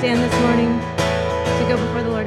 stand this morning to go before the Lord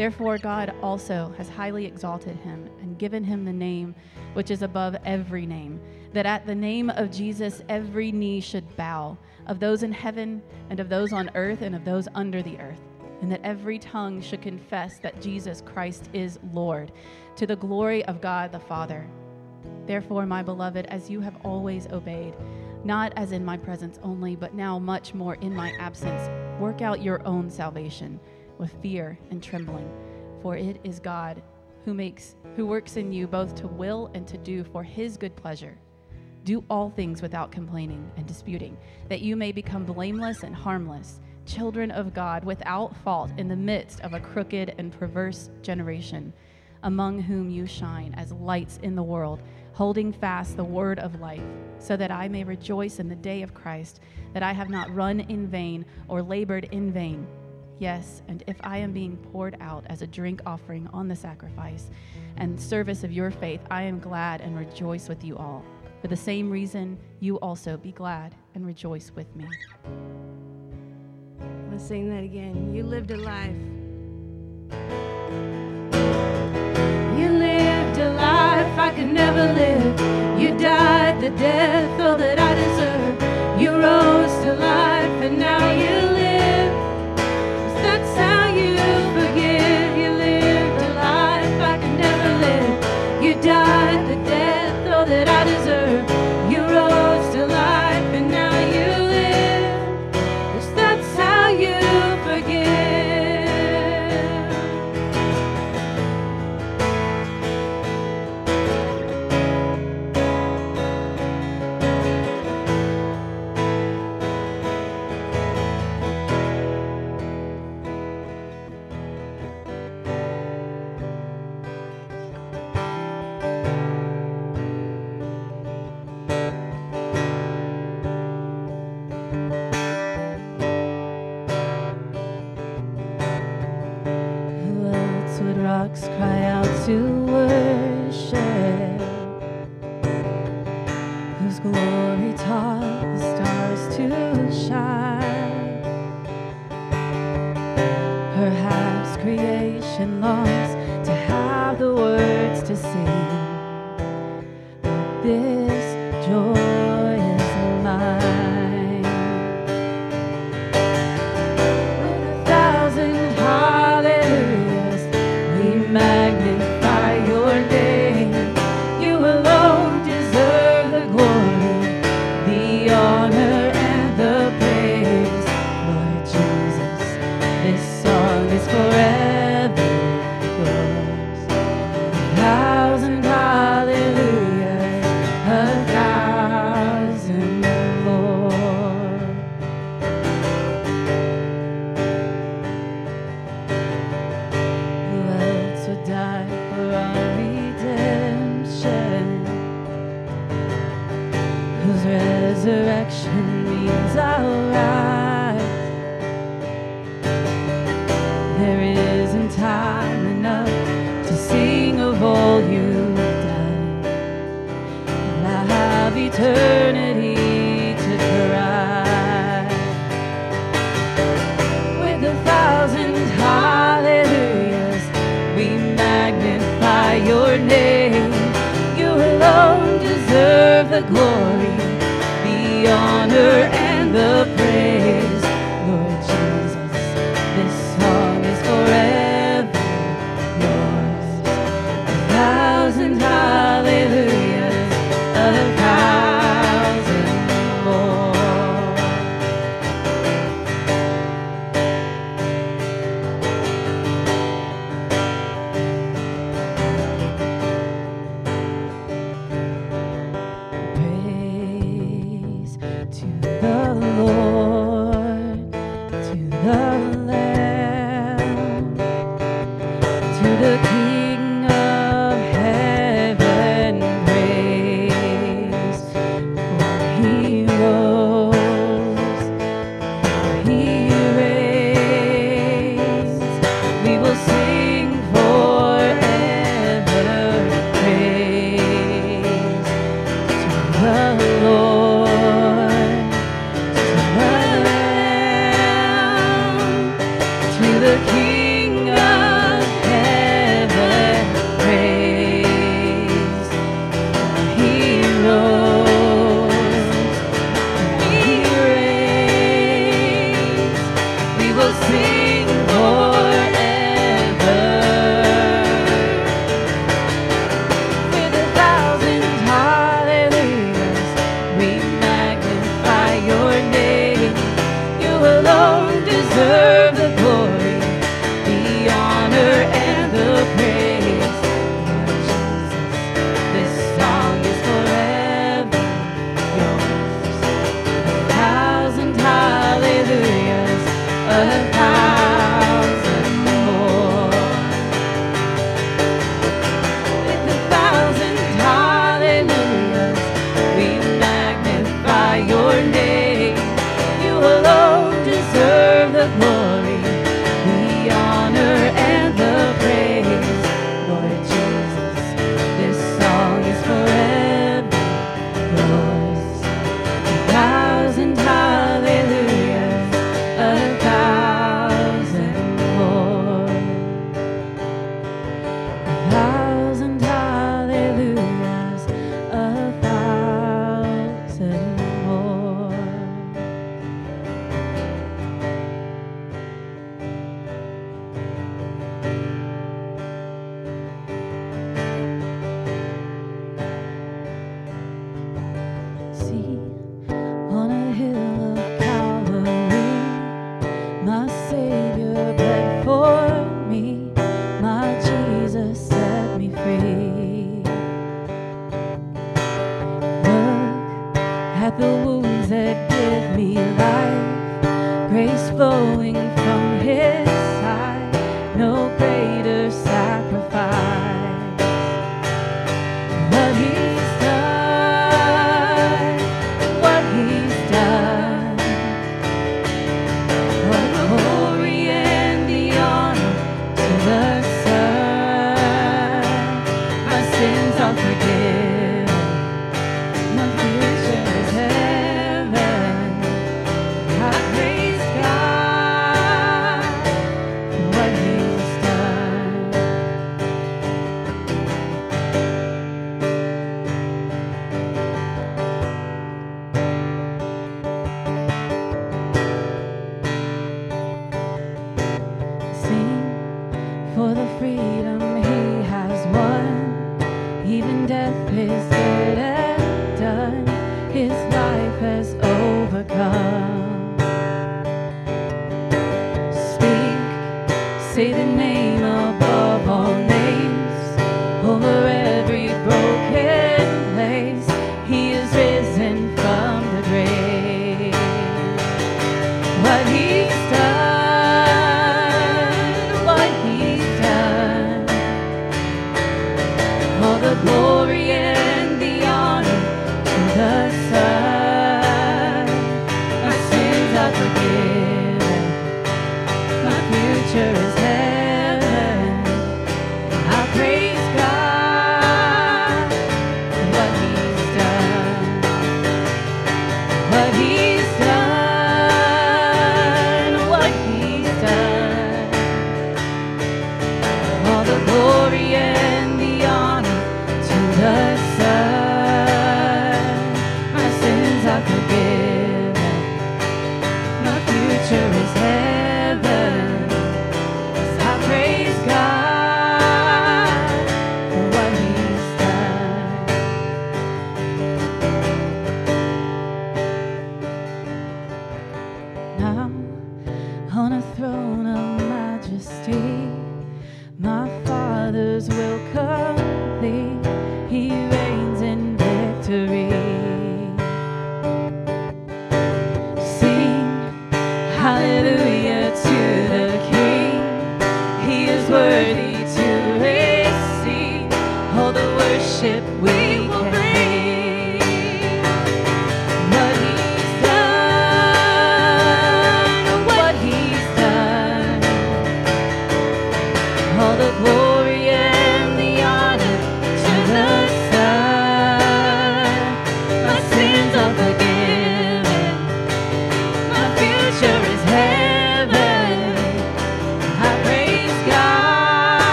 Therefore, God also has highly exalted him and given him the name which is above every name, that at the name of Jesus every knee should bow, of those in heaven and of those on earth and of those under the earth, and that every tongue should confess that Jesus Christ is Lord, to the glory of God the Father. Therefore, my beloved, as you have always obeyed, not as in my presence only, but now much more in my absence, work out your own salvation with fear and trembling, for it is God who makes who works in you both to will and to do for his good pleasure. Do all things without complaining and disputing, that you may become blameless and harmless, children of God without fault in the midst of a crooked and perverse generation, among whom you shine as lights in the world, holding fast the word of life, so that I may rejoice in the day of Christ, that I have not run in vain or labored in vain. Yes, and if I am being poured out as a drink offering on the sacrifice and service of your faith, I am glad and rejoice with you all. For the same reason, you also be glad and rejoice with me. Let's sing that again. You lived a life. You lived a life I could never live. You died the death, all that I deserve. You rose to life, and now Savior bled for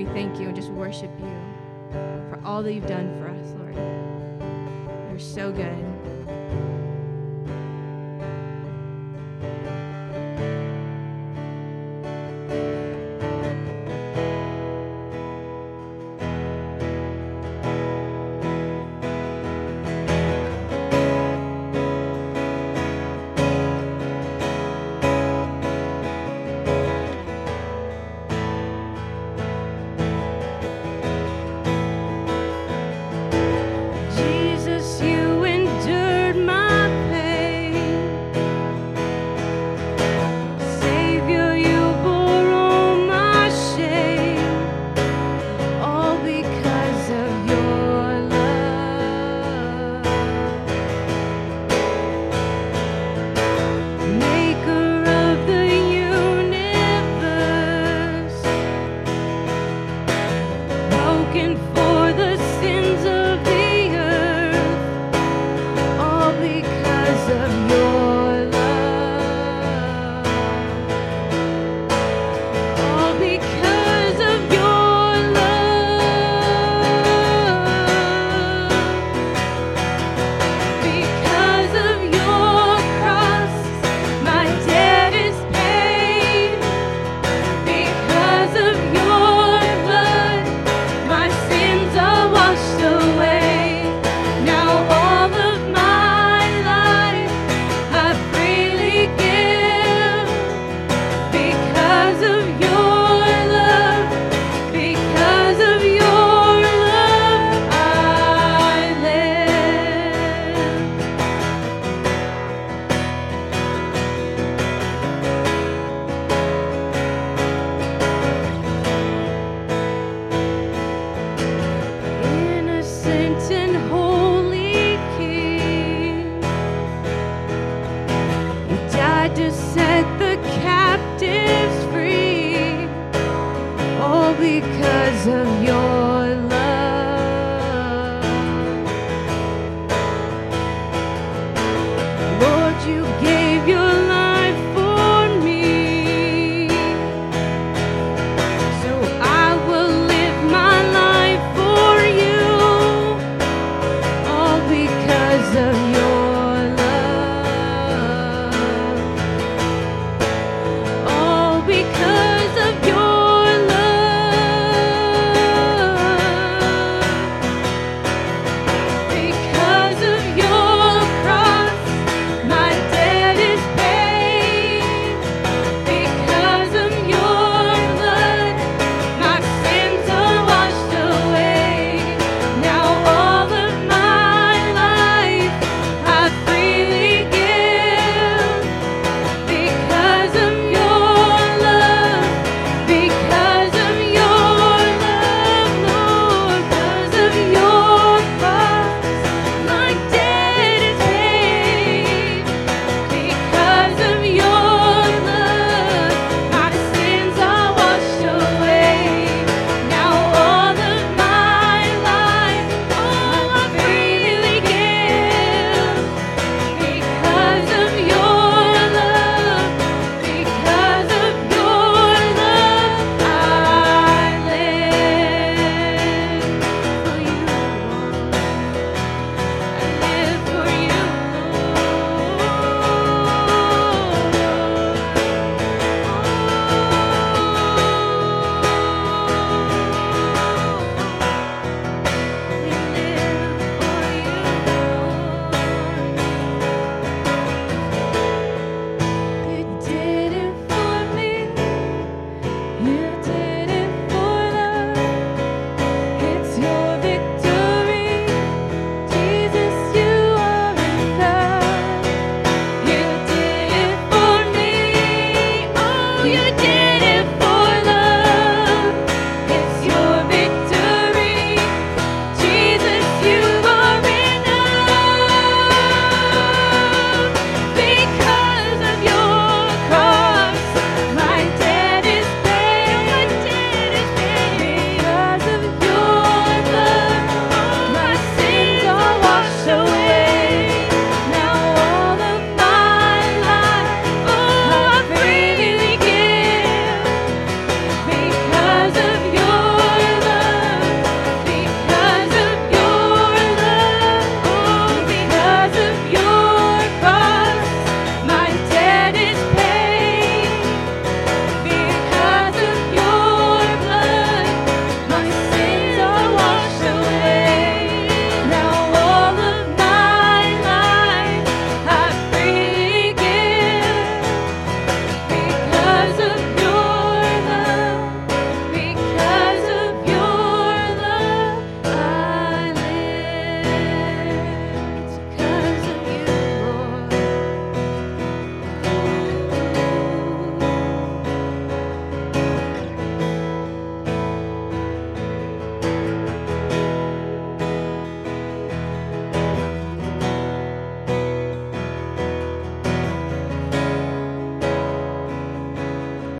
we thank you and just worship you for all that you've done for us, Lord. You're so good.